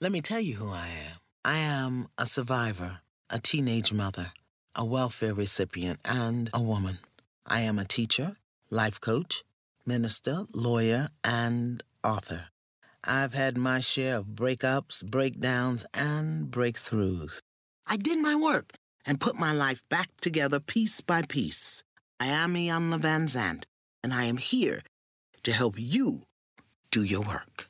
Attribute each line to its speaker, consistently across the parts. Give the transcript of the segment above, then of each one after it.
Speaker 1: Let me tell you who I am. I am a survivor, a teenage mother, a welfare recipient, and a woman. I am a teacher, life coach, minister, lawyer, and author. I've had my share of breakups, breakdowns, and breakthroughs. I did my work and put my life back together piece by piece. I am Iyanla Vanzant, and I am here to help you do your work.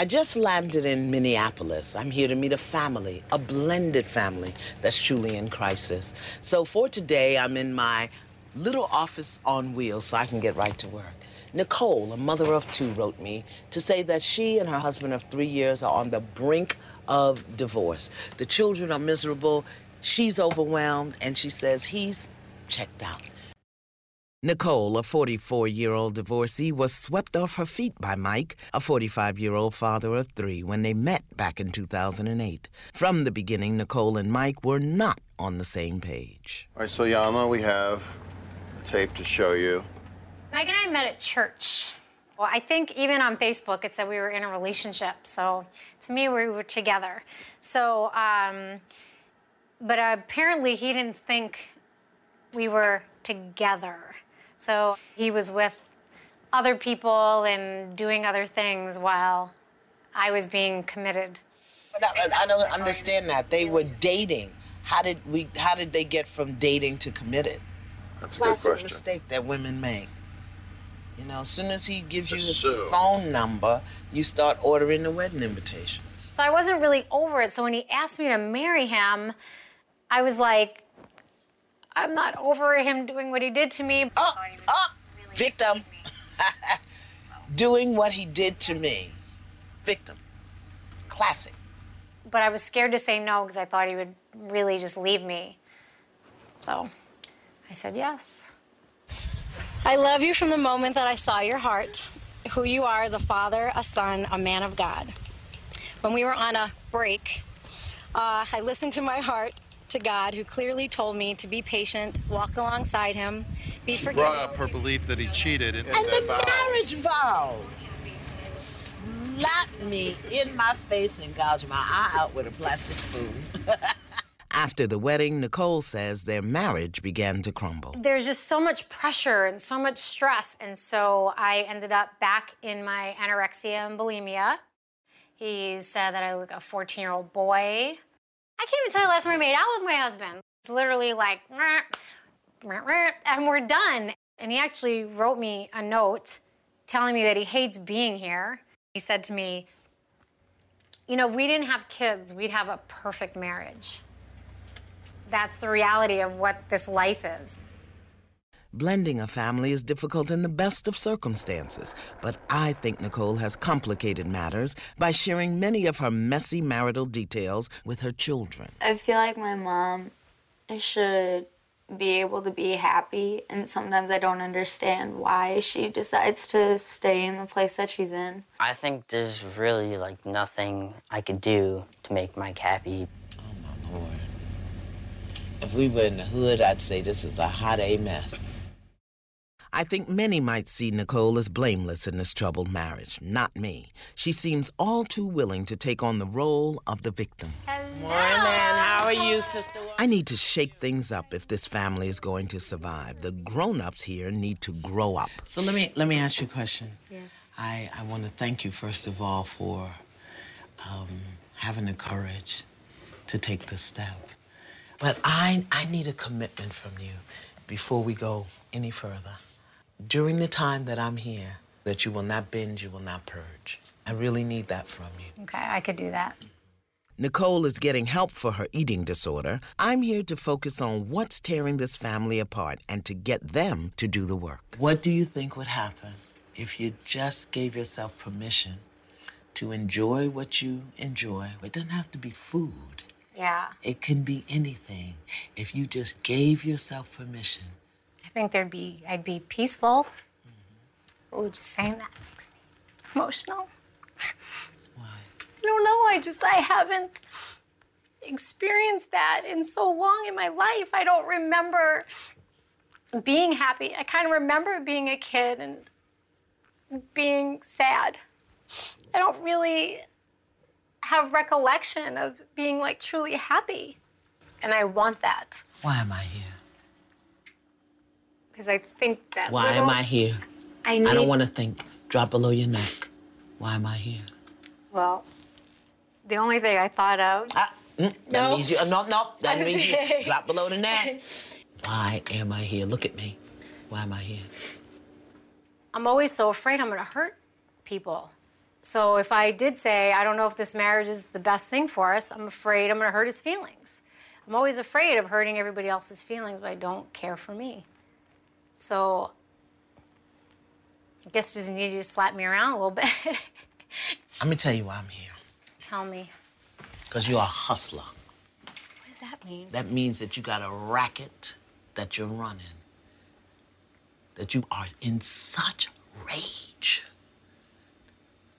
Speaker 1: I just landed in Minneapolis. I'm here to meet a family, a blended family that's truly in crisis. So for today, I'm in my little office on wheels so I can get right to work. Nicole, a mother of two, wrote me to say that she and her husband of three years are on the brink of divorce. The children are miserable, she's overwhelmed, and she says he's checked out. Nicole, a 44 year old divorcee, was swept off her feet by Mike, a 45 year old father of three, when they met back in 2008. From the beginning, Nicole and Mike were not on the same page.
Speaker 2: All right, so Iyanla, we have a tape to show you.
Speaker 3: Mike and I met at church. Well, I think even on Facebook it said we were in a relationship. So to me, we were together. So, um, but apparently he didn't think we were together. So he was with other people and doing other things while I was being committed.
Speaker 1: But I, I don't understand that. They were dating. How did we? How did they get from dating to committed?
Speaker 2: That's a good
Speaker 1: Classic
Speaker 2: question.
Speaker 1: mistake that women make. You know, as soon as he gives you his
Speaker 2: So-
Speaker 1: phone number, you start ordering the wedding invitations.
Speaker 3: So I wasn't really over it. So when he asked me to marry him, I was like, I'm not over him doing what he did to me.
Speaker 1: Oh, oh, victim. Doing what he did to me. Victim. Classic.
Speaker 3: But I was scared to say no because I thought he would really just leave me. So I said yes.
Speaker 4: I love you from the moment that I saw your heart, who you are as a father, a son, a man of God. When we were on a break, uh, I listened to my heart to God, who clearly told me to be patient, walk alongside Him, be
Speaker 5: She
Speaker 4: forgiving.
Speaker 5: brought up her belief that he cheated. And,
Speaker 1: And the marriage vow slapped me in my face and gouged my eye out with a plastic spoon. After the wedding, Nicole says their marriage began to crumble.
Speaker 3: There's just so much pressure and so much stress. And so I ended up back in my anorexia and bulimia. He said that I look a 14 year old boy. I can't even tell you the last time I made out with my husband. It's literally like, and we're done. And he actually wrote me a note telling me that he hates being here. He said to me, You know, we didn't have kids, we'd have a perfect marriage. That's the reality of what this life is.
Speaker 1: Blending a family is difficult in the best of circumstances, but I think Nicole has complicated matters by sharing many of her messy marital details with her children.
Speaker 6: I feel like my mom should be able to be happy, and sometimes I don't understand why she decides to stay in the place that she's in.
Speaker 7: I think there's really like nothing I could do to make Mike happy.
Speaker 1: Oh, my Lord. If we were in the hood, I'd say this is a hot A mess. I think many might see Nicole as blameless in this troubled marriage. Not me. She seems all too willing to take on the role of the victim.
Speaker 3: Hello.
Speaker 1: Morning, how How are you, sister? I need to shake things up if this family is going to survive. The grown-ups here need to grow up. So let me let me ask you a question.
Speaker 3: Yes.
Speaker 1: I, I want to thank you first of all for um, having the courage to take this step. But I I need a commitment from you before we go any further. During the time that I'm here, that you will not binge, you will not purge. I really need that from you.
Speaker 3: Okay, I could do that.
Speaker 1: Nicole is getting help for her eating disorder. I'm here to focus on what's tearing this family apart and to get them to do the work. What do you think would happen if you just gave yourself permission to enjoy what you enjoy? It doesn't have to be food,
Speaker 3: Yeah.
Speaker 1: it can be anything. If you just gave yourself permission.
Speaker 3: I think there'd be I'd be peaceful. Oh, just saying that makes me emotional.
Speaker 1: Why?
Speaker 3: I don't know. I just I haven't experienced that in so long in my life. I don't remember being happy. I kind of remember being a kid and being sad. I don't really have recollection of being like truly happy. And I want that
Speaker 1: Why am I here?
Speaker 3: Because I think that
Speaker 1: Why
Speaker 3: little-
Speaker 1: am I here?
Speaker 3: I need
Speaker 1: I don't want to think. Drop below your neck. Why am I here?
Speaker 3: Well, the only thing I thought of
Speaker 1: Ah, mm, that
Speaker 3: No.
Speaker 1: means you. Uh, no, no. That
Speaker 3: I'm
Speaker 1: means you
Speaker 3: saying-
Speaker 1: drop below the neck. Why am I here? Look at me. Why am I here?
Speaker 3: I'm always so afraid I'm going to hurt people. So if I did say, I don't know if this marriage is the best thing for us, I'm afraid I'm going to hurt his feelings. I'm always afraid of hurting everybody else's feelings, but I don't care for me. So I guess just need you to slap me around a little bit.
Speaker 1: Let me tell you why I'm here.
Speaker 3: Tell me,
Speaker 1: Because you're a hustler.
Speaker 3: what does that mean?
Speaker 1: That means that you got a racket that you're running. That you are in such rage.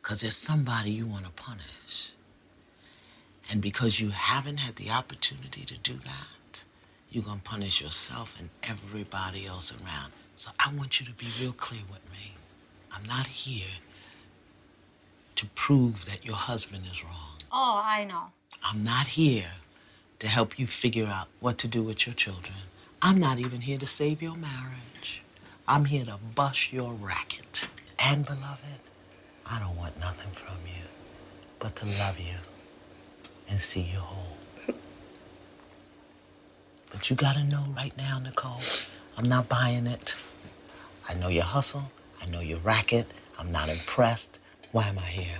Speaker 1: Because there's somebody you want to punish. And because you haven't had the opportunity to do that, you're going to punish yourself and everybody else around. So I want you to be real clear with me. I'm not here to prove that your husband is wrong.
Speaker 3: Oh, I know.
Speaker 1: I'm not here to help you figure out what to do with your children. I'm not even here to save your marriage. I'm here to bust your racket. And, beloved, I don't want nothing from you but to love you and see you whole. But you gotta know right now, Nicole, I'm not buying it. I know your hustle, I know your racket, I'm not impressed. Why am I here?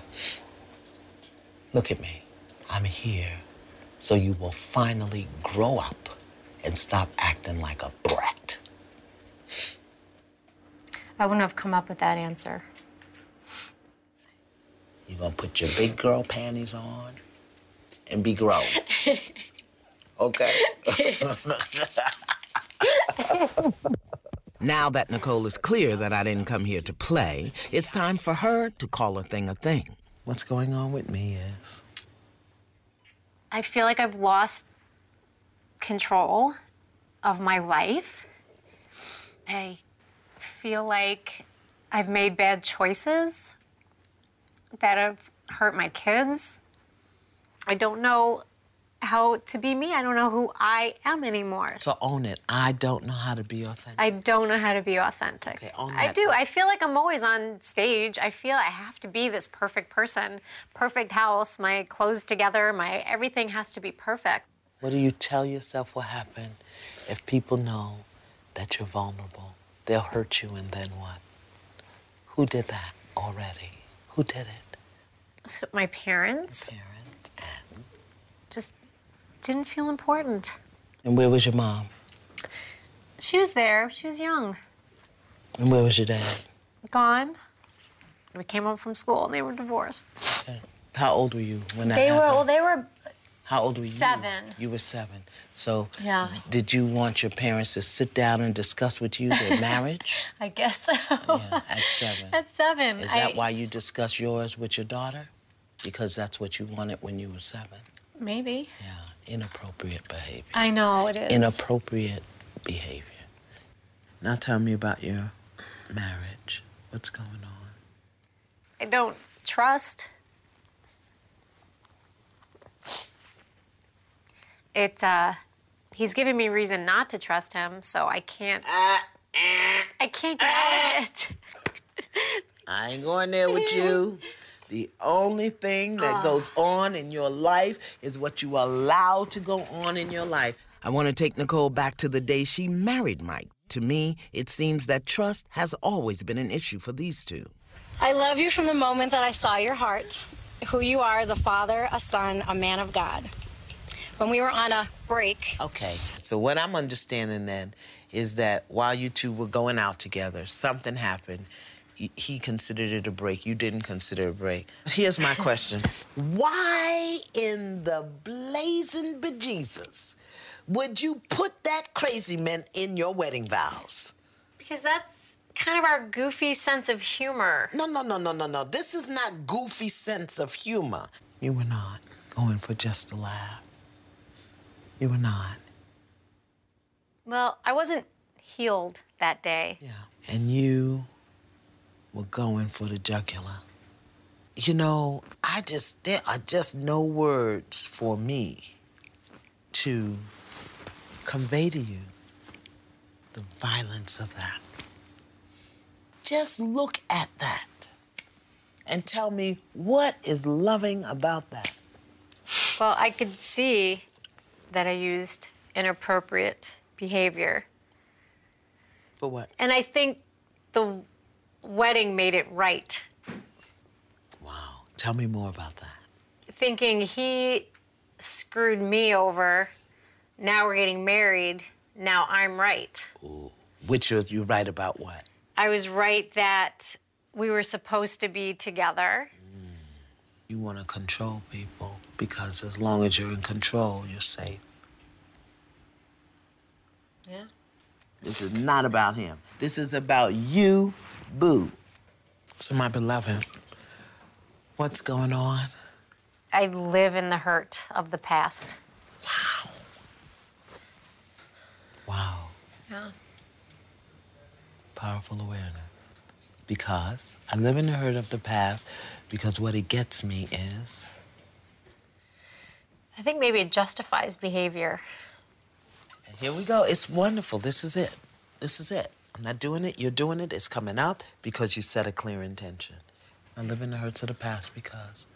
Speaker 1: Look at me. I'm here so you will finally grow up and stop acting like a brat.
Speaker 3: I wouldn't have come up with that answer.
Speaker 1: You're gonna put your big girl panties on and be grown. Okay? now that Nicole is clear that I didn't come here to play, it's time for her to call a thing a thing. What's going on with me is
Speaker 3: I feel like I've lost control of my life. I feel like I've made bad choices that have hurt my kids. I don't know how to be me. I don't know who I am anymore.
Speaker 1: so own it. I don't know how to be authentic.
Speaker 3: I don't know how to be authentic.
Speaker 1: Okay, own
Speaker 3: I do. I feel like I'm always on stage. I feel I have to be this perfect person, perfect house, my clothes together, my everything has to be perfect.
Speaker 1: What do you tell yourself will happen if people know that you're vulnerable? They'll hurt you, and then what? Who did that already? Who did it?
Speaker 3: So my parents
Speaker 1: Parent. And,
Speaker 3: just didn't feel important.
Speaker 1: and where was your mom?
Speaker 3: She was there. She was young.
Speaker 1: And where was your dad?
Speaker 3: Gone. We came home from school and they were divorced.
Speaker 1: Uh, how old were you when that
Speaker 3: They were well, they were
Speaker 1: How old were you?
Speaker 3: seven.
Speaker 1: You were seven. So,
Speaker 3: Yeah.
Speaker 1: did you want your parents to sit down and discuss with you their marriage?
Speaker 3: I guess so.
Speaker 1: yeah, at seven.
Speaker 3: At seven.
Speaker 1: Is that
Speaker 3: I-
Speaker 1: why you discuss yours with your daughter? Because that's what you wanted when you were seven.
Speaker 3: Maybe.
Speaker 1: Yeah, inappropriate behavior.
Speaker 3: I know it is.
Speaker 1: Inappropriate behavior. Now tell me about your marriage. What's going on?
Speaker 3: I don't trust. It, uh, he's giving me reason not to trust him, so I can't. I can't get out of it.
Speaker 1: I ain't going there with you. The only thing that ah. goes on in your life is what you allow to go on in your life. I want to take Nicole back to the day she married Mike. To me, it seems that trust has always been an issue for these two.
Speaker 4: I love you from the moment that I saw your heart, who you are as a father, a son, a man of God. When we were on a break,
Speaker 1: Okay, so what I'm understanding then is that while you two were going out together, something happened. He- He considered it a break. You didn't consider it a break. Here's my question Why in the blazing bejesus would you put that crazy man in your wedding vows?
Speaker 3: Because that's kind of our goofy sense of humor.
Speaker 1: No, no, no, no, no, no. This is not goofy sense of humor. You were not going for just a laugh. You were not.
Speaker 3: Well, I wasn't healed that day.
Speaker 1: Yeah. And you were going for the jugular. You know, I just, there are just no words for me to convey to you the violence of that. Just look at that and tell me what is loving about that.
Speaker 3: Well, I could see that I used inappropriate behavior.
Speaker 1: For what?
Speaker 3: And I think the wedding made it right.
Speaker 1: Wow. Tell me more about that.
Speaker 3: Thinking he screwed me over, now we're getting married, now I'm right. Ooh.
Speaker 1: Which are you right about what?
Speaker 3: I was right that we were supposed to be together. Mm.
Speaker 1: You want to control people because as long as you're in control, you're safe.
Speaker 3: Yeah.
Speaker 1: This is not about him. This is about you, boo. So, my beloved, what's going on?
Speaker 3: I live in the hurt of the past.
Speaker 1: Wow, Wow.
Speaker 3: Yeah.
Speaker 1: powerful awareness. Because I live in the hurt of the past because what it gets me is
Speaker 3: I think maybe it justifies behavior.
Speaker 1: And here we go. It's wonderful. This is it. This is it. I'm not doing it. You're doing it. It's coming up because you set a clear intention. I live in the hurts of the past because.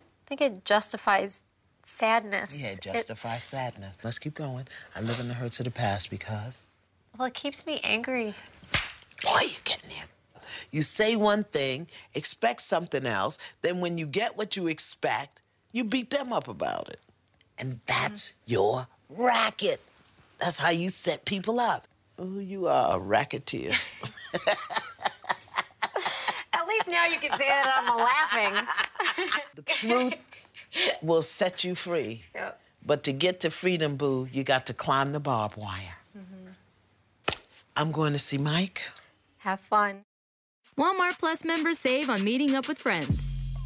Speaker 3: I think it justifies sadness.
Speaker 1: Yeah, it
Speaker 3: It-
Speaker 1: justifies sadness. Let's keep going. I live in the hurts of the past because.
Speaker 3: well, it keeps me angry.
Speaker 1: Boy, you're getting it. You say one thing, expect something else, then when you get what you expect, you beat them up about it. And mm-hmm. that's your racket. That's how you set people up. Oh, you are a racketeer.
Speaker 3: At least now you can say that I'm laughing.
Speaker 1: the truth will set you free.
Speaker 3: Yep.
Speaker 1: But to get to freedom, boo, you got to climb the barbed wire. Mm-hmm. I'm going to see Mike.
Speaker 3: Have fun.
Speaker 8: Walmart Plus members save on meeting up with friends.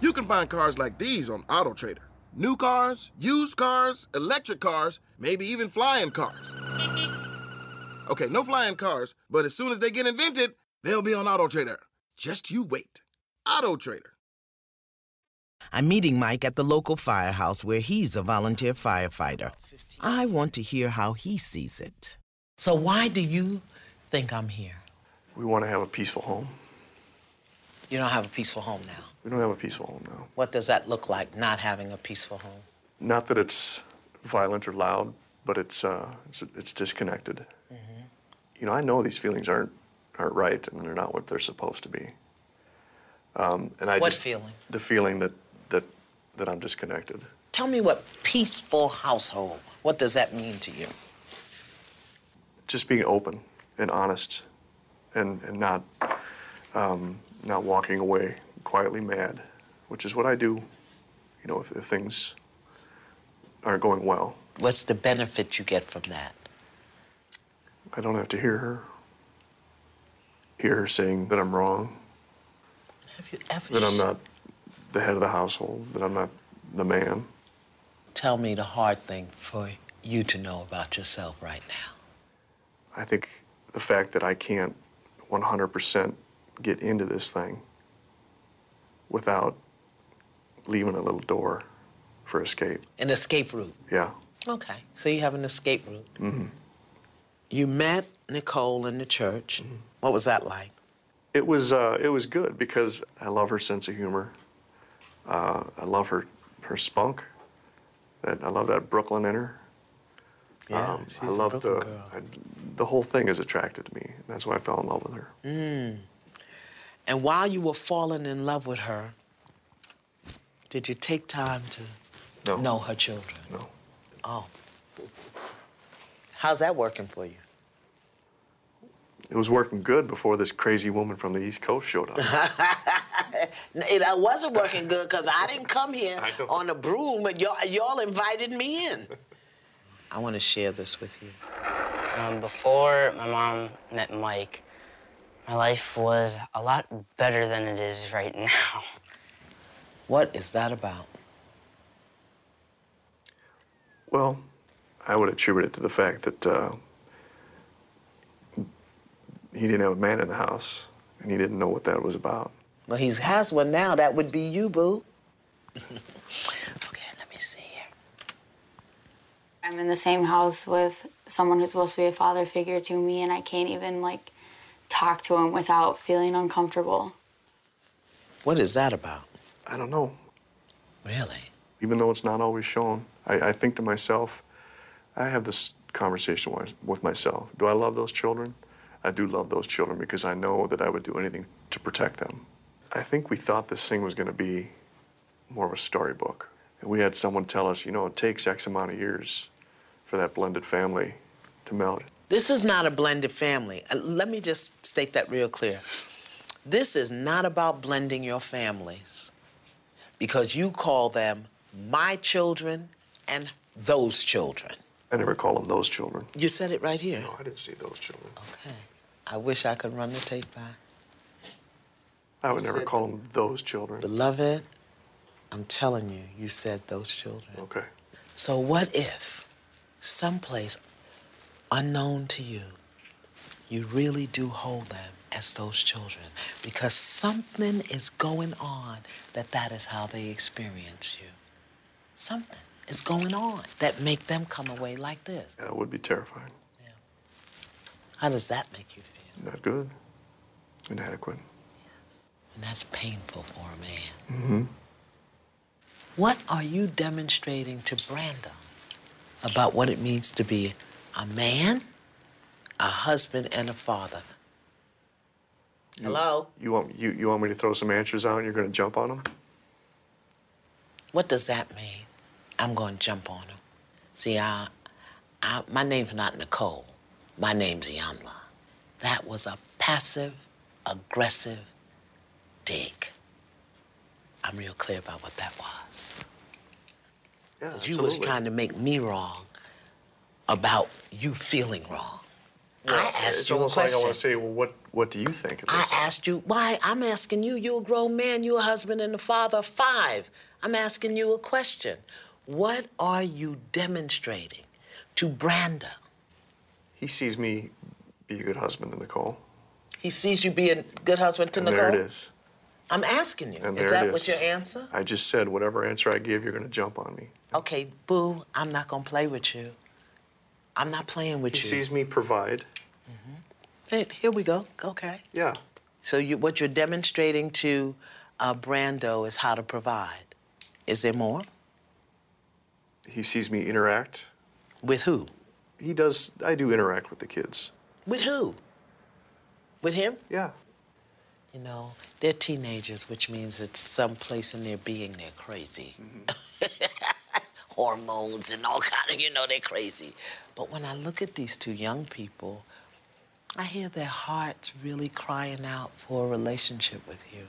Speaker 9: You can find cars like these on AutoTrader. New cars, used cars, electric cars, maybe even flying cars. Okay, no flying cars, but as soon as they get invented, they'll be on AutoTrader. Just you wait. AutoTrader.
Speaker 1: I'm meeting Mike at the local firehouse where he's a volunteer firefighter. I want to hear how he sees it. So, why do you think I'm here?
Speaker 10: We want to have a peaceful home.
Speaker 1: You don't have a peaceful home now.
Speaker 10: We don't have a peaceful home now.
Speaker 1: What does that look like, not having a peaceful home?
Speaker 10: Not that it's violent or loud, but it's uh, it's, it's disconnected. You know, I know these feelings aren't aren't right, and they're not what they're supposed to be. Um, and I
Speaker 1: What
Speaker 10: just,
Speaker 1: feeling?
Speaker 10: The feeling that that that I'm disconnected.
Speaker 1: Tell me what peaceful household, what does that mean to you?
Speaker 10: Just being open and honest, and and not um, not walking away quietly mad, which is what I do. You know, if, if things aren't going well.
Speaker 1: What's the benefit you get from that?
Speaker 10: I don't have to hear her. Hear her saying that I'm wrong,
Speaker 1: Have you ever
Speaker 10: that I'm not the head of the household, that I'm not the man.
Speaker 1: tell me the hard thing for you to know about yourself right now?
Speaker 10: I think the fact that I can't 100% get into this thing without leaving a little door for escape.
Speaker 1: An escape route.
Speaker 10: Yeah.
Speaker 1: Okay, so you have an escape route.
Speaker 10: hmm
Speaker 1: You met Nicole in the church. What was that like?
Speaker 10: It was uh, it was good because I love her sense of humor. Uh, I love her her spunk. That I love that Brooklyn in her.
Speaker 1: Yeah,
Speaker 10: Um,
Speaker 1: she's
Speaker 10: I
Speaker 1: a
Speaker 10: love the
Speaker 1: girl.
Speaker 10: I, the whole thing is attracted to me. And that's why I fell in love with her.
Speaker 1: Mm. And while you were falling in love with her, did you take time to
Speaker 10: No.
Speaker 1: know her children?
Speaker 10: No.
Speaker 1: Oh. How's that working for you?
Speaker 10: It was working good before this crazy woman from the East Coast showed up.
Speaker 1: It wasn't working good because I didn't come here on a broom, and y'all, y'all invited me in. I want to share this with you.
Speaker 7: Um, before my mom met Mike, my life was a lot better than it is right now.
Speaker 1: What is that about?
Speaker 10: Well, I would attribute it to the fact that uh, he didn't have a man in the house, and he didn't know what that was about.
Speaker 1: Well, he has one now. That would be you, boo. okay, let me see here.
Speaker 6: I'm in the same house with someone who's supposed to be a father figure to me, and I can't even like talk to him without feeling uncomfortable.
Speaker 1: What is that about?
Speaker 10: I don't know.
Speaker 1: Really?
Speaker 10: Even though it's not always shown, I, I think to myself, I have this conversation with, with myself. Do I love those children? I do love those children because I know that I would do anything to protect them. I think we thought this thing was going to be more of a storybook. And we had someone tell us, you know, it takes X amount of years for that blended family to melt.
Speaker 1: This is not a blended family. Uh, Let me just state that real clear. This is not about blending your families because you call them my children and those children.
Speaker 10: I never call them those children.
Speaker 1: You said it right here.
Speaker 10: No, I didn't see those children.
Speaker 1: Okay. I wish I could run the tape back.
Speaker 10: I would
Speaker 1: You
Speaker 10: never call them those children.
Speaker 1: Beloved, I'm telling you, you said those children.
Speaker 10: Okay.
Speaker 1: So what if someplace unknown to you, you really do hold them as those children because something is going on that that is how they experience you. Something is going on that make them come away like this.
Speaker 10: Yeah, it would be terrifying. Yeah.
Speaker 1: How does that make you feel?
Speaker 10: Not good. Inadequate. Yes.
Speaker 1: And that's painful for a man.
Speaker 10: Mm-hmm.
Speaker 1: What are you demonstrating to Brando about what it means to be a man, a husband, and a father? Hello?
Speaker 10: You want you, you want me to throw some answers out and you're going to jump on them?
Speaker 1: What does that mean? I'm going to jump on them. See, I, I, my name's not Nicole. My name's Iyanla. That was a passive, aggressive dig. I'm real clear about what that was.
Speaker 10: Yeah,
Speaker 1: you was trying to make me wrong about you feeling wrong.
Speaker 10: Well,
Speaker 1: I asked
Speaker 10: it's
Speaker 1: you a
Speaker 10: almost like I want to say, well, what what do you think of
Speaker 1: I asked you, why? I'm asking you, you're a grown man, you're a husband and a father of five. I'm asking you a question. What are you demonstrating to Brando?
Speaker 10: He sees me be a good husband to Nicole.
Speaker 1: He sees you be a good husband to
Speaker 10: and
Speaker 1: Nicole?
Speaker 10: there it is.
Speaker 1: I'm asking you.
Speaker 10: And
Speaker 1: is that what your answer?
Speaker 10: I just said whatever answer I give, you're going to jump on me.
Speaker 1: Okay, boo, I'm not gonna play with you. I'm not playing with
Speaker 10: He
Speaker 1: you.
Speaker 10: He sees me provide.
Speaker 1: Hey, here we go. Okay.
Speaker 10: Yeah.
Speaker 1: So you, what you're demonstrating to uh, Brando is how to provide. Is there more?
Speaker 10: He sees me interact.
Speaker 1: With who?
Speaker 10: He does. I do interact with the kids.
Speaker 1: With who? With him?
Speaker 10: Yeah.
Speaker 1: You know, they're teenagers, which means it's someplace in their being they're crazy. Hormones and all kind of, you know, they're crazy. But when I look at these two young people, I hear their hearts really crying out for a relationship with you.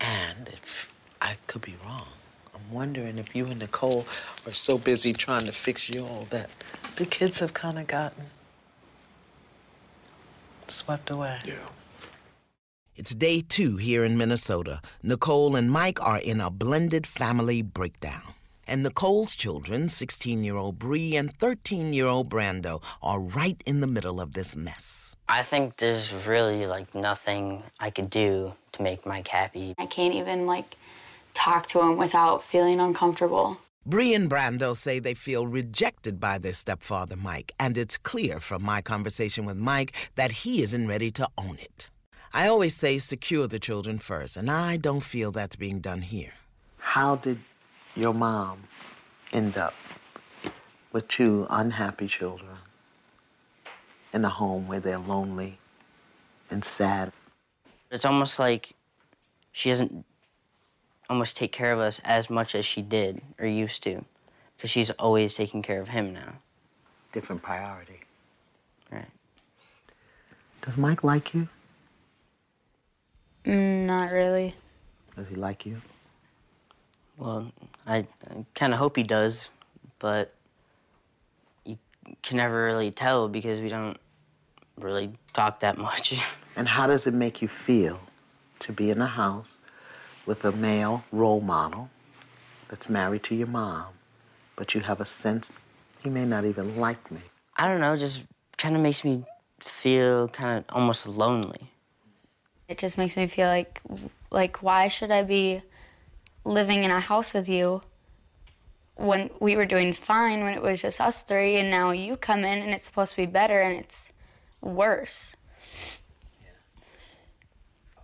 Speaker 1: And if I could be wrong, I'm wondering if you and Nicole are so busy trying to fix you all that the kids have kind of gotten swept away.
Speaker 10: Yeah.
Speaker 1: It's day two here in Minnesota. Nicole and Mike are in a blended family breakdown. And Nicole's children, 16 year old Bree and 13 year old Brando, are right in the middle of this mess.
Speaker 7: I think there's really like nothing I could do to make Mike happy.
Speaker 6: I can't even like talk to him without feeling uncomfortable.
Speaker 1: Bree and Brando say they feel rejected by their stepfather, Mike, and it's clear from my conversation with Mike that he isn't ready to own it. I always say secure the children first, and I don't feel that's being done here. How did your mom end up with two unhappy children in a home where they're lonely and sad?
Speaker 7: It's almost like she doesn't almost take care of us as much as she did or used to, because she's always taking care of him now.
Speaker 1: Different priority.
Speaker 7: Right.
Speaker 1: Does Mike like you?
Speaker 6: Mm, not really.
Speaker 1: Does he like you?
Speaker 7: Well, I, I kind of hope he does, but you can never really tell because we don't really talk that much.
Speaker 1: And how does it make you feel to be in a house with a male role model that's married to your mom, but you have a sense he may not even like me?
Speaker 7: I don't know, just kind of makes me feel kind of almost lonely.
Speaker 6: It just makes me feel like like why should I be living in a house with you when we were doing fine when it was just us three and now you come in and it's supposed to be better and it's worse.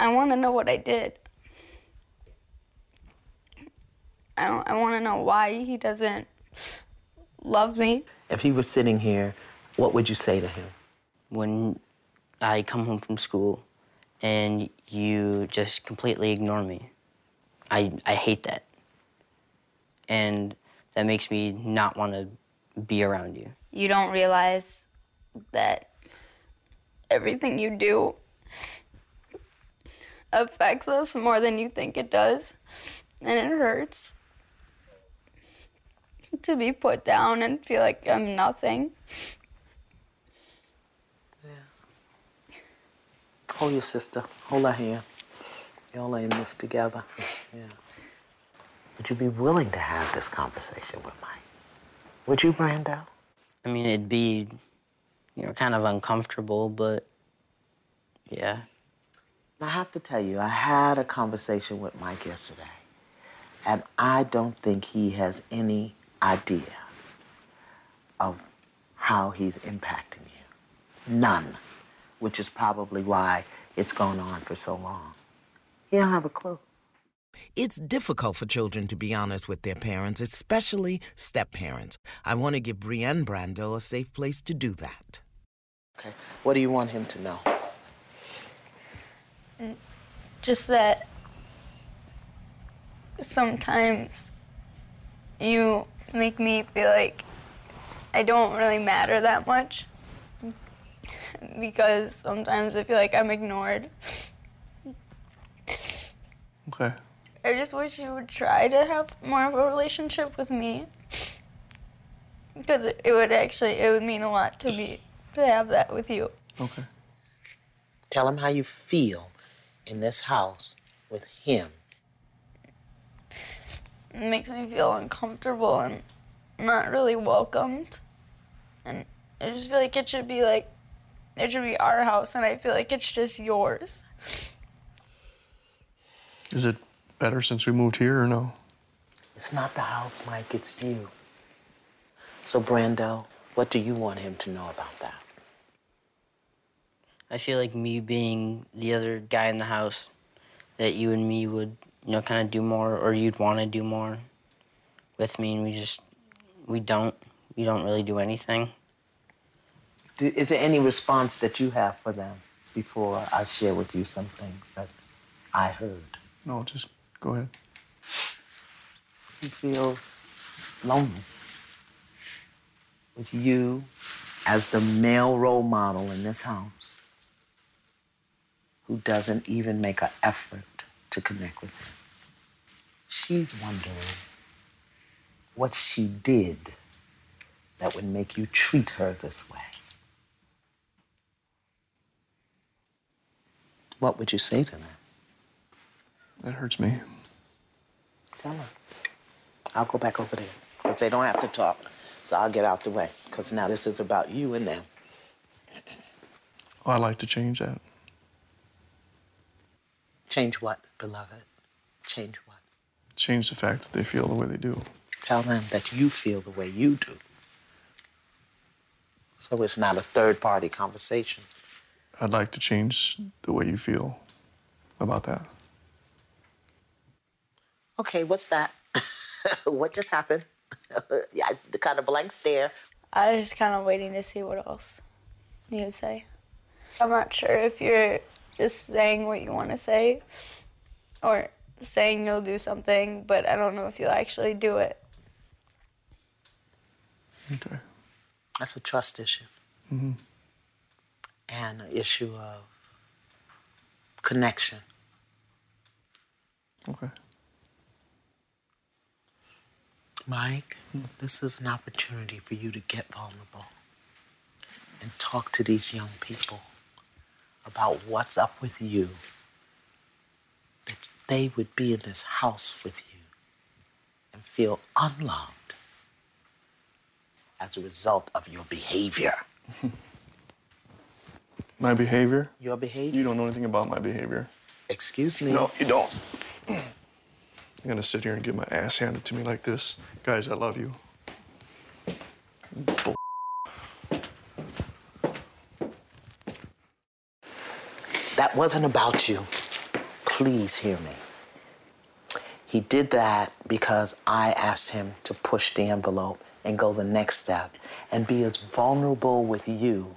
Speaker 6: I want to know what I did. I don't I want to know why he doesn't love me.
Speaker 1: If he was sitting here, what would you say to him?
Speaker 7: When I come home from school and you just completely ignore me, I, I hate that. And that makes me not want to be around you.
Speaker 6: You don't realize that everything you do affects us more than you think it does. And it hurts to be put down and feel like I'm nothing.
Speaker 1: Hold your sister. Hold her hand. Y'all are in this together. Yeah. Would you be willing to have this conversation with Mike? Would you, Brando?
Speaker 7: I mean, it'd be, you know, kind of uncomfortable, but yeah.
Speaker 1: I have to tell you, I had a conversation with Mike yesterday, and I don't think he has any idea of how he's impacting you. None, which is probably why it's gone on for so long. He don't have a clue. It's difficult for children to be honest with their parents, especially step parents. I want to give Bree and Brando a safe place to do that. Okay, what do you want him to know?
Speaker 6: Uh, just that sometimes you make me feel like I don't really matter that much because sometimes I feel like I'm ignored.
Speaker 10: Okay.
Speaker 6: I just wish you would try to have more of a relationship with me because it it would actually it would mean a lot to me to have that with you.
Speaker 10: Okay.
Speaker 1: Tell him how you feel in this house with him.
Speaker 6: It makes me feel uncomfortable and not really welcomed. And I just feel like it should be like it should be our house and I feel like it's just yours.
Speaker 10: Is it better since we moved here or no?
Speaker 1: It's not the house, Mike, it's you. So, Brando, what do you want him to know about that?
Speaker 7: I feel like me being the other guy in the house, that you and me would, you know, kind of do more, or you'd want to do more with me, and we just, we don't. We don't really do anything.
Speaker 1: Do, is there any response that you have for them before I share with you some things that I heard?
Speaker 10: No, just go ahead.
Speaker 1: He feels lonely with you as the male role model in this house who doesn't even make an effort to connect with him. She's wondering what she did that would make you treat her this way, what would you say to them?
Speaker 10: That hurts me.
Speaker 1: Tell them. I'll go back over there because they don't have to talk. So I'll get out the way because now this is about you and them.
Speaker 10: Oh, I'd like to change that.
Speaker 1: Change what, beloved? Change what?
Speaker 10: Change the fact that they feel the way they do.
Speaker 1: Tell them that you feel the way you do. So it's not a third party conversation.
Speaker 10: I'd like to change the way you feel about that.
Speaker 1: Okay, what's that? what just happened? yeah, the kind of blank stare.
Speaker 6: I was just kind of waiting to see what else you would say. I'm not sure if you're just saying what you want to say or saying you'll do something, but I don't know if you'll actually do it.
Speaker 10: Okay.
Speaker 1: That's a trust issue
Speaker 10: hmm
Speaker 1: and an issue of connection.
Speaker 10: Okay.
Speaker 1: Mike, hmm. this is an opportunity for you to get vulnerable and talk to these young people about what's up with you. That they would be in this house with you and feel unloved as a result of your behavior.
Speaker 10: My behavior?
Speaker 1: Your behavior?
Speaker 10: You don't know anything about my behavior.
Speaker 1: Excuse me.
Speaker 10: No, you don't. I'm gonna sit here and get my ass handed to me like this. Guys, I love you. Bull-
Speaker 1: That wasn't about you. Please hear me. He did that because I asked him to push the envelope and go the next step and be as vulnerable with you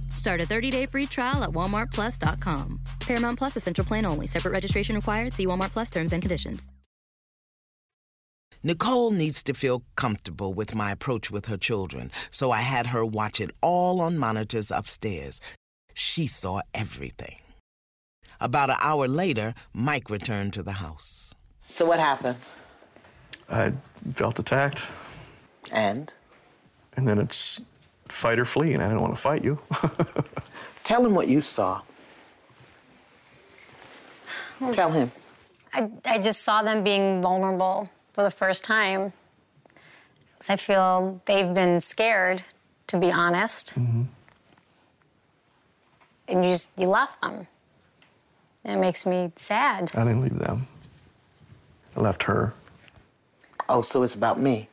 Speaker 8: Start a 30-day free trial at walmartplus.com. Paramount Plus essential plan only. Separate registration required. See Walmart Plus terms and conditions.
Speaker 1: Nicole needs to feel comfortable with my approach with her children, so I had her watch it all on monitors upstairs. She saw everything. About an hour later, Mike returned to the house. So, what happened?
Speaker 10: I felt attacked,
Speaker 1: And?
Speaker 10: and then it's fight or flee, and I didn't want to fight you.
Speaker 1: Tell him what you saw. Tell him.
Speaker 3: I, I just saw them being vulnerable for the first time. 'Cause I feel they've been scared, to be honest.
Speaker 10: Mm-hmm.
Speaker 3: And you just, you left them. It makes me sad.
Speaker 10: I didn't leave them. I left her.
Speaker 1: Oh, so it's about me.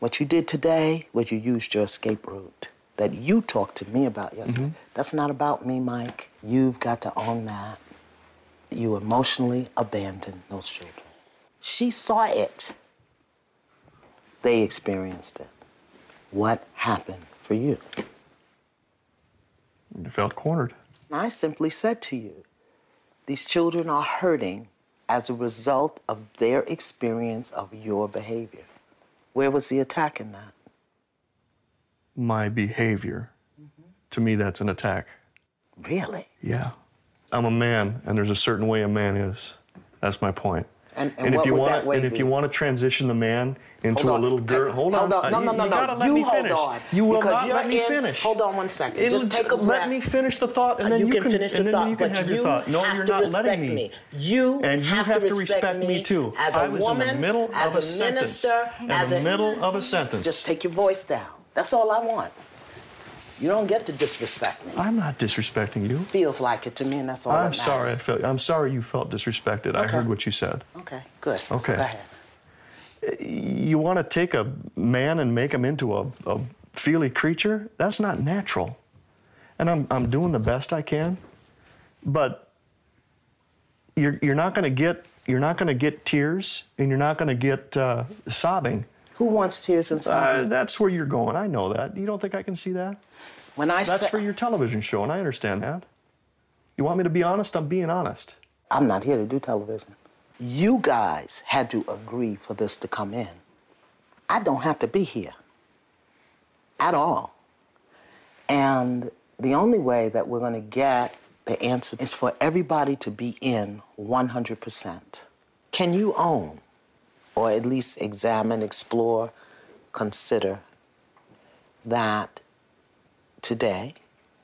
Speaker 1: What you did today was you used your escape route that you talked to me about yesterday. Mm-hmm. That's not about me, Mike. You've got to own that. You emotionally abandoned those children. She saw it. They experienced it. What happened for you?
Speaker 10: You felt cornered.
Speaker 1: I simply said to you, these children are hurting as a result of their experience of your behavior. Where was the attack in that?
Speaker 10: My behavior. To me, that's an attack.
Speaker 1: Really?
Speaker 10: Yeah. I'm a man, and there's a certain way a man is. That's my point.
Speaker 1: And, and,
Speaker 10: And, if you want and if
Speaker 1: be?
Speaker 10: you want to transition the man into a little girl, hold,
Speaker 1: Hold
Speaker 10: on.
Speaker 1: on. No,
Speaker 10: Uh,
Speaker 1: no, no,
Speaker 10: you
Speaker 1: no.
Speaker 10: gotta let
Speaker 1: You
Speaker 10: me
Speaker 1: hold
Speaker 10: finish.
Speaker 1: on,
Speaker 10: You will not let me
Speaker 1: in-
Speaker 10: finish.
Speaker 1: hold on one second.
Speaker 10: It'll-
Speaker 1: Just take a
Speaker 10: Let
Speaker 1: breath.
Speaker 10: me finish the thought, and
Speaker 1: Uh,
Speaker 10: then
Speaker 1: you
Speaker 10: you,
Speaker 1: can finish the thought,
Speaker 10: you can
Speaker 1: but
Speaker 10: have your
Speaker 1: you
Speaker 10: thought. No,
Speaker 1: have
Speaker 10: you're
Speaker 1: to
Speaker 10: not
Speaker 1: respect
Speaker 10: letting
Speaker 1: me. You
Speaker 10: and you
Speaker 1: have
Speaker 10: have,
Speaker 1: to respect me
Speaker 10: me too.
Speaker 1: as a
Speaker 10: I was
Speaker 1: woman,
Speaker 10: in the middle
Speaker 1: as
Speaker 10: of
Speaker 1: a
Speaker 10: sentence.
Speaker 1: minister,
Speaker 10: in
Speaker 1: as
Speaker 10: the
Speaker 1: a-
Speaker 10: middle of a sentence.
Speaker 1: Just take your voice down. That's all I want. You don't get to disrespect me.
Speaker 10: I'm not disrespecting you.
Speaker 1: Feels like it to me, and that's all
Speaker 10: I'm
Speaker 1: that
Speaker 10: sorry. I felt, I'm sorry you felt disrespected. I heard what you said.
Speaker 1: Okay, good. So
Speaker 10: Okay.
Speaker 1: Go ahead.
Speaker 10: You want to take a man and make him into a, a feely creature? That's not natural. And I'm, I'm doing the best I can, but you're, you're not going to get you're not going to get tears and you're not going to get uh, sobbing
Speaker 1: Who wants tears inside?
Speaker 10: Uh, that's where you're going. I know that. You don't think I can see that?
Speaker 1: when I
Speaker 10: That's for your television show, and I understand that. You want me to be honest? I'm being honest.
Speaker 1: I'm not here to do television. You guys had to agree for this to come in. I don't have to be here at all. And the only way that we're going to get the answer is for everybody to be in 100%. Can you own, or at least examine, explore, consider that today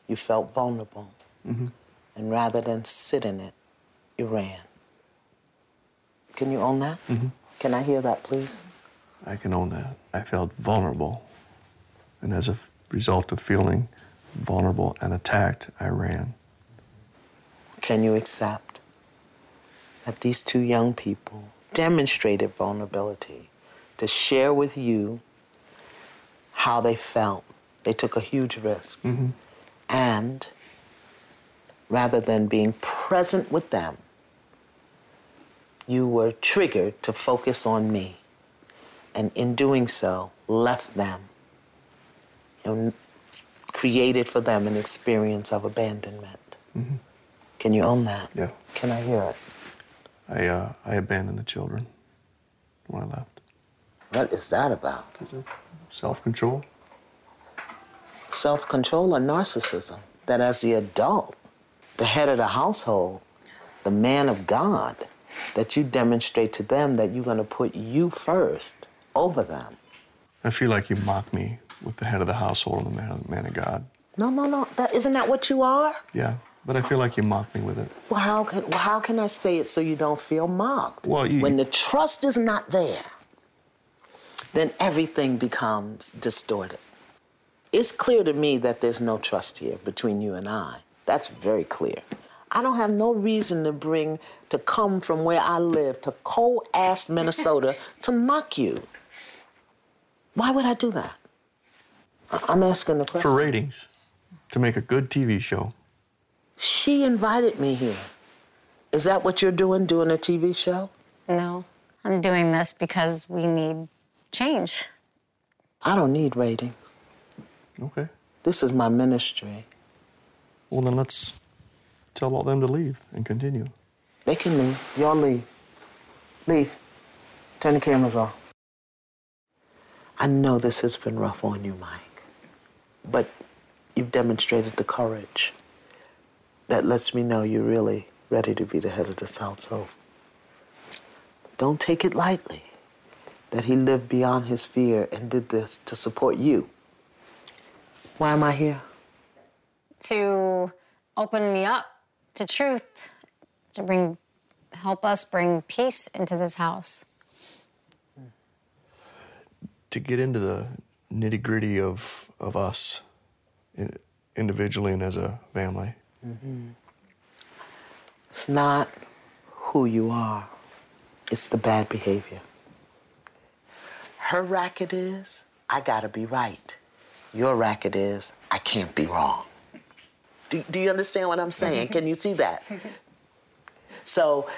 Speaker 1: you felt vulnerable? Mm-hmm. And rather than sit in it, you ran. Can you own that? Mm-hmm. Can I hear that, please?
Speaker 10: I can own that. I felt vulnerable. And as a f- result of feeling vulnerable and attacked, I ran.
Speaker 1: Can you accept that these two young people demonstrated vulnerability to share with you how they felt? They took a huge risk. Mm-hmm. And rather than being present with them, you were triggered to focus on me. And in doing so, left them and created for them an experience of abandonment. Mm-hmm. Can you own that?
Speaker 10: Yeah.
Speaker 1: Can I hear it?
Speaker 10: I, uh, I abandoned the children when I left.
Speaker 1: What is that about?
Speaker 10: Self control.
Speaker 1: Self control or narcissism? That as the adult, the head of the household, the man of God, that you demonstrate to them that you're going to put you first over them.
Speaker 10: I feel like you mock me with the head of the household and the man, man of God.
Speaker 1: No, no, no. That isn't that what you are?
Speaker 10: Yeah, but I feel like you mock me with it.
Speaker 1: Well, how can well, how can I say it so you don't feel mocked?
Speaker 10: Well, you-
Speaker 1: when the trust is not there, then everything becomes distorted. It's clear to me that there's no trust here between you and I. That's very clear. I don't have no reason to bring to come from where I live to cold ass Minnesota to mock you. Why would I do that? I- I'm asking the question.
Speaker 10: For ratings, to make a good TV show.
Speaker 1: She invited me here. Is that what you're doing, doing a TV show?
Speaker 3: No, I'm doing this because we need change.
Speaker 1: I don't need ratings.
Speaker 10: Okay.
Speaker 1: This is my ministry.
Speaker 10: Well, then let's tell all them to leave and continue.
Speaker 1: They can leave. Y'all leave. Leave. Turn the cameras off. I know this has been rough on you, Mike, but you've demonstrated the courage that lets me know you're really ready to be the head of this household. Don't take it lightly that he lived beyond his fear and did this to support you. Why am I here?
Speaker 3: To open me up to truth, to bring, help us bring peace into this house.
Speaker 10: To get into the nitty gritty of, of us individually and as a family. Mm-hmm.
Speaker 1: It's not who you are, it's the bad behavior. Her racket is, I gotta be right. Your racket is, I can't be wrong. Do, do you understand what I'm saying? Can you see that? So,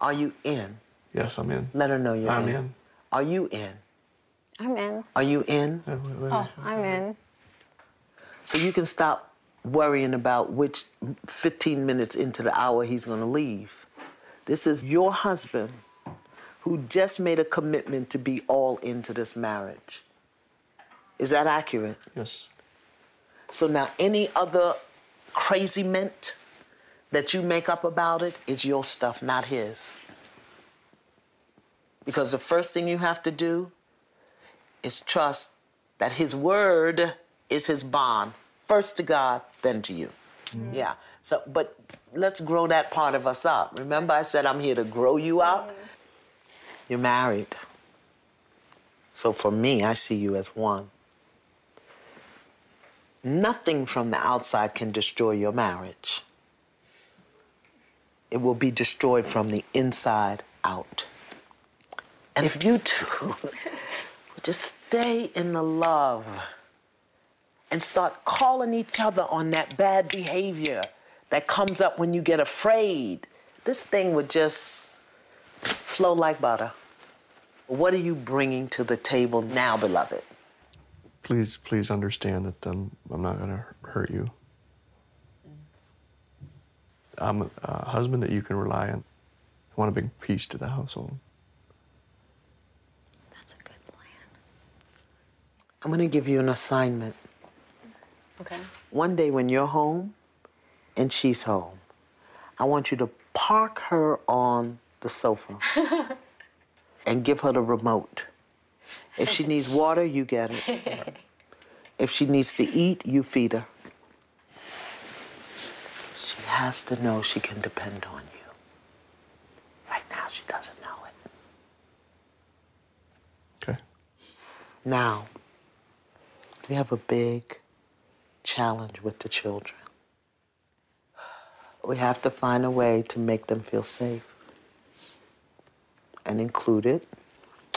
Speaker 1: are you in?
Speaker 10: Yes, I'm in.
Speaker 1: Let her know you're
Speaker 10: I'm
Speaker 1: in.
Speaker 10: in.
Speaker 1: Are you in?
Speaker 3: I'm in.
Speaker 1: Are you in?
Speaker 3: Oh, I'm in.
Speaker 1: So you can stop worrying about which 15 minutes into the hour he's gonna leave. This is your husband who just made a commitment to be all into this marriage. Is that accurate?
Speaker 10: Yes.
Speaker 1: So now any other crazy mint that you make up about it is your stuff, not his. Because the first thing you have to do is trust that his word is his bond, first to God, then to you. Mm-hmm. Yeah. So, but let's grow that part of us up. Remember, I said I'm here to grow you up? Mm-hmm. You're married. So for me, I see you as one. Nothing from the outside can destroy your marriage. It will be destroyed from the inside out. And if you two just stay in the love and start calling each other on that bad behavior that comes up when you get afraid, this thing would just flow like butter. What are you bringing to the table now, beloved?
Speaker 10: Please, please understand that um, I'm not going to hurt you. I'm a, a husband that you can rely on. I want to bring peace to the household. That's a good plan.
Speaker 1: I'm going to give you an assignment.
Speaker 4: Okay.
Speaker 1: One day when you're home and she's home, I want you to park her on the sofa and give her the remote. If she needs water, you get it. If she needs to eat, you feed her. She has to know she can depend on you. Right now, she doesn't know it.
Speaker 10: Okay.
Speaker 1: Now, we have a big challenge with the children. We have to find a way to make them feel safe and included.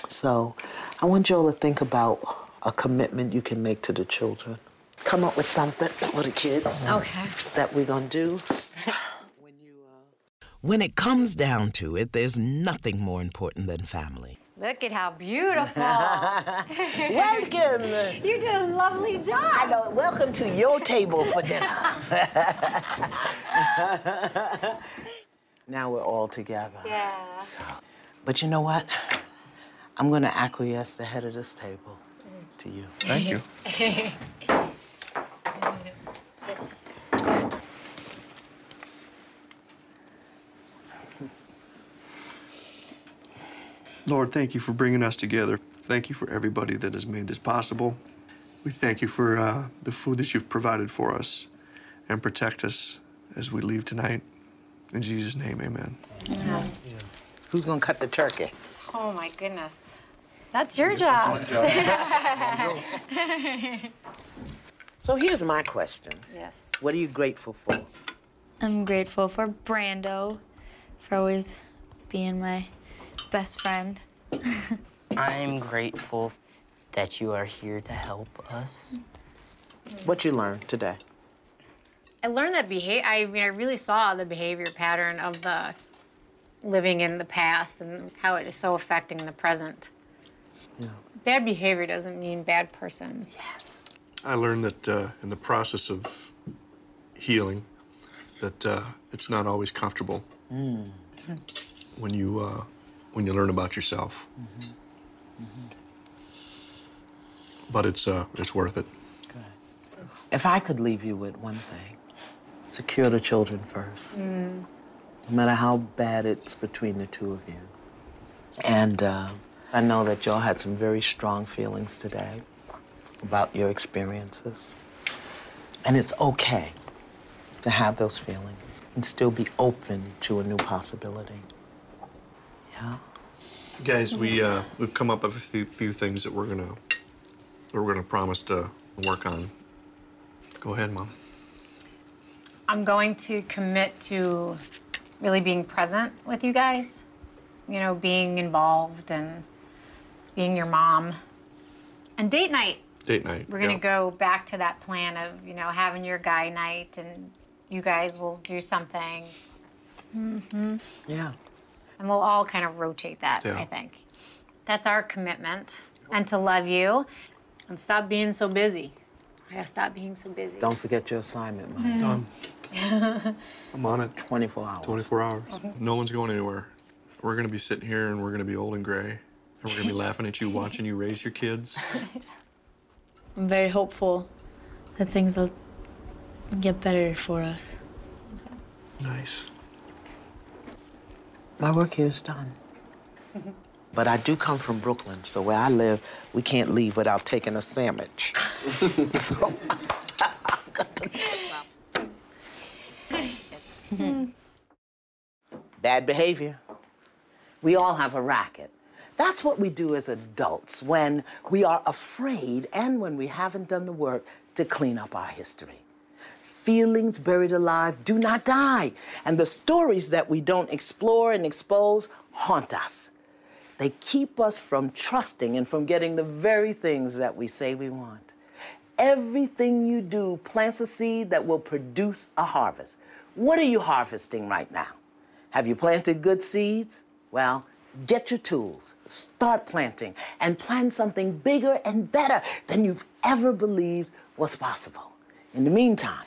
Speaker 1: So I want you all to think about a commitment you can make to the children. Come up with something for the kids.
Speaker 3: Okay.
Speaker 1: That we're gonna do. When it comes down to it, there's nothing more important than family.
Speaker 3: Look at how beautiful.
Speaker 1: Welcome.
Speaker 3: You did a lovely job.
Speaker 1: I know. Welcome to your table for dinner. now we're all together.
Speaker 3: Yeah.
Speaker 1: So, But you know what? I'm going to acquiesce the head of this table to you.
Speaker 10: Thank you. Lord, thank you for bringing us together. Thank you for everybody that has made this possible. We thank you for uh, the food that you've provided for us and protect us as we leave tonight. In Jesus' name, amen.
Speaker 1: Who's going to cut the turkey?
Speaker 3: Oh my goodness. That's your job.
Speaker 1: So here's my question.
Speaker 3: yes.
Speaker 1: What are you grateful for?
Speaker 6: I'm grateful for Brando for always being my best friend.
Speaker 7: I'm grateful that you are here to help us.
Speaker 1: What you learned today?
Speaker 3: I learned that behavior. I mean, I really saw the behavior pattern of the living in the past and how it is so affecting the present.
Speaker 1: Yeah.
Speaker 3: Bad behavior doesn't mean bad person.
Speaker 1: Yes.
Speaker 10: I learned that uh, in the process of healing, that uh, it's not always comfortable
Speaker 1: Mm.
Speaker 10: when you uh, when you learn about yourself. But it's uh, it's worth it.
Speaker 1: If I could leave you with one thing, secure the children first. No matter how bad it's between the two of you. And uh, I know that y'all had some very strong feelings today about your experiences. And it's okay to have those feelings and still be open to a new possibility. Yeah?
Speaker 10: Guys, we uh, we've come up with a few, few things that we're gonna that we're gonna promise to work on. Go ahead, mom.
Speaker 3: I'm going to commit to really being present with you guys. You know, being involved and being your mom. And date night.
Speaker 10: Date night.
Speaker 3: We're gonna
Speaker 10: yeah.
Speaker 3: go back to that plan of, you know, having your guy night and you guys will do something. Mm-hmm.
Speaker 1: Yeah.
Speaker 3: And we'll all kind of rotate that,
Speaker 10: Yeah.
Speaker 3: I think. That's our commitment. And to love you and stop being so busy. I gotta stop being so busy.
Speaker 1: Don't forget your assignment, Mom. Mm-hmm.
Speaker 10: Done. I'm on it.
Speaker 1: 24 hours.
Speaker 10: 24 hours. Mm-hmm. No one's going anywhere. We're gonna be sitting here and we're gonna be old and gray, and we're gonna be laughing at you, watching you raise your kids.
Speaker 6: I'm very hopeful that things will get better for us.
Speaker 10: Nice.
Speaker 1: My work here is done. But I do come from Brooklyn, so where I live, we can't leave without taking a sandwich. so, Bad behavior. We all have a racket. That's what we do as adults when we are afraid and when we haven't done the work to clean up our history. Feelings buried alive do not die, and the stories that we don't explore and expose haunt us. They keep us from trusting and from getting the very things that we say we want. Everything you do plants a seed that will produce a harvest. What are you harvesting right now? Have you planted good seeds? Well, Get your tools, start planting, and plan something bigger and better than you've ever believed was possible. In the meantime,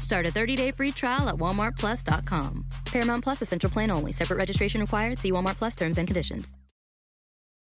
Speaker 8: Start a 30-day free trial at walmartplus.com. Paramount Plus Essential Plan only. Separate registration required. See Walmart Plus terms and conditions.